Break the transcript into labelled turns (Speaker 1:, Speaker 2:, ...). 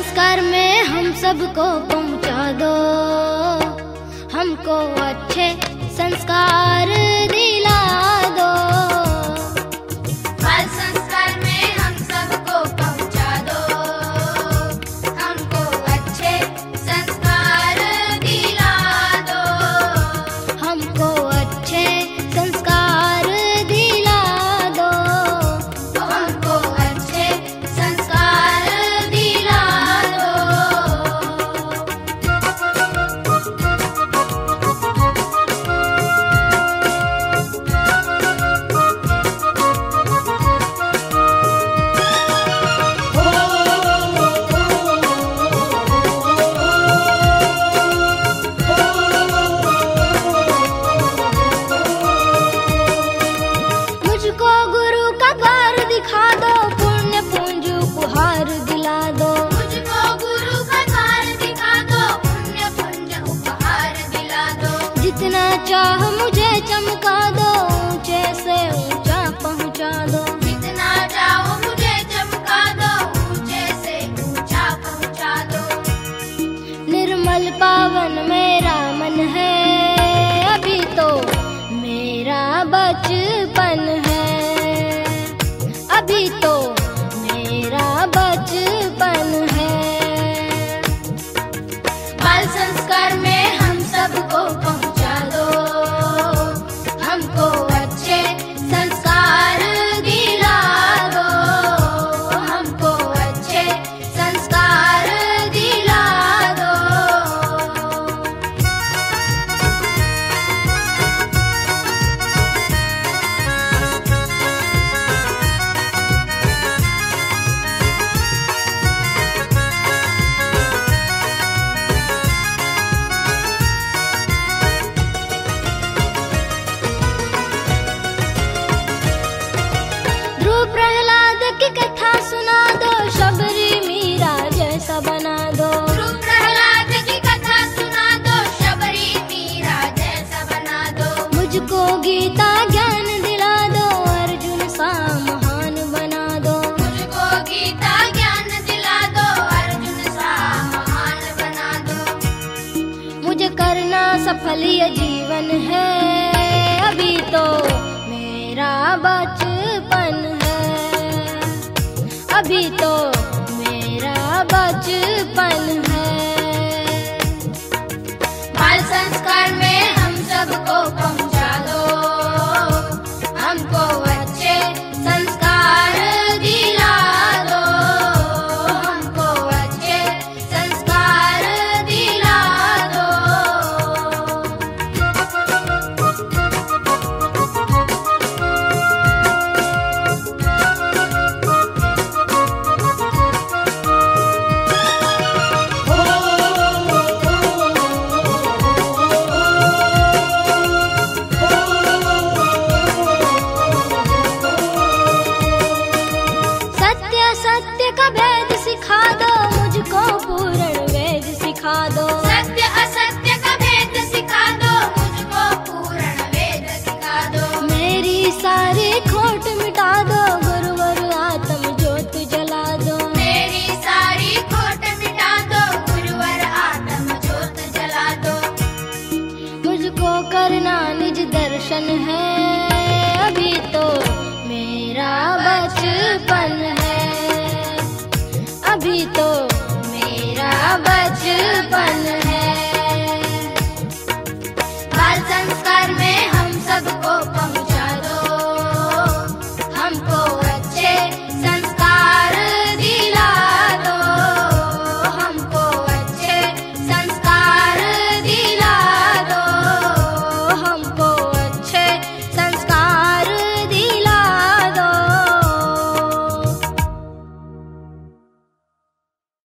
Speaker 1: संस्कार
Speaker 2: में हम सबको पहुँचा दो। हमको अच्छे संस्कार दे
Speaker 1: पावन मेरा मन है। अभी तो मेरा बचपन है। अभी तो मेरा बचपन
Speaker 2: हमको
Speaker 1: गीता ज्ञान दिला दो अर्जुन सा महान बना दो।
Speaker 2: मुझको गीता ज्ञान दिला दो अर्जुन सा महान बना दो।
Speaker 1: मुझे करना सफल ये जीवन है। अभी तो मेरा बचपन है। अभी तो है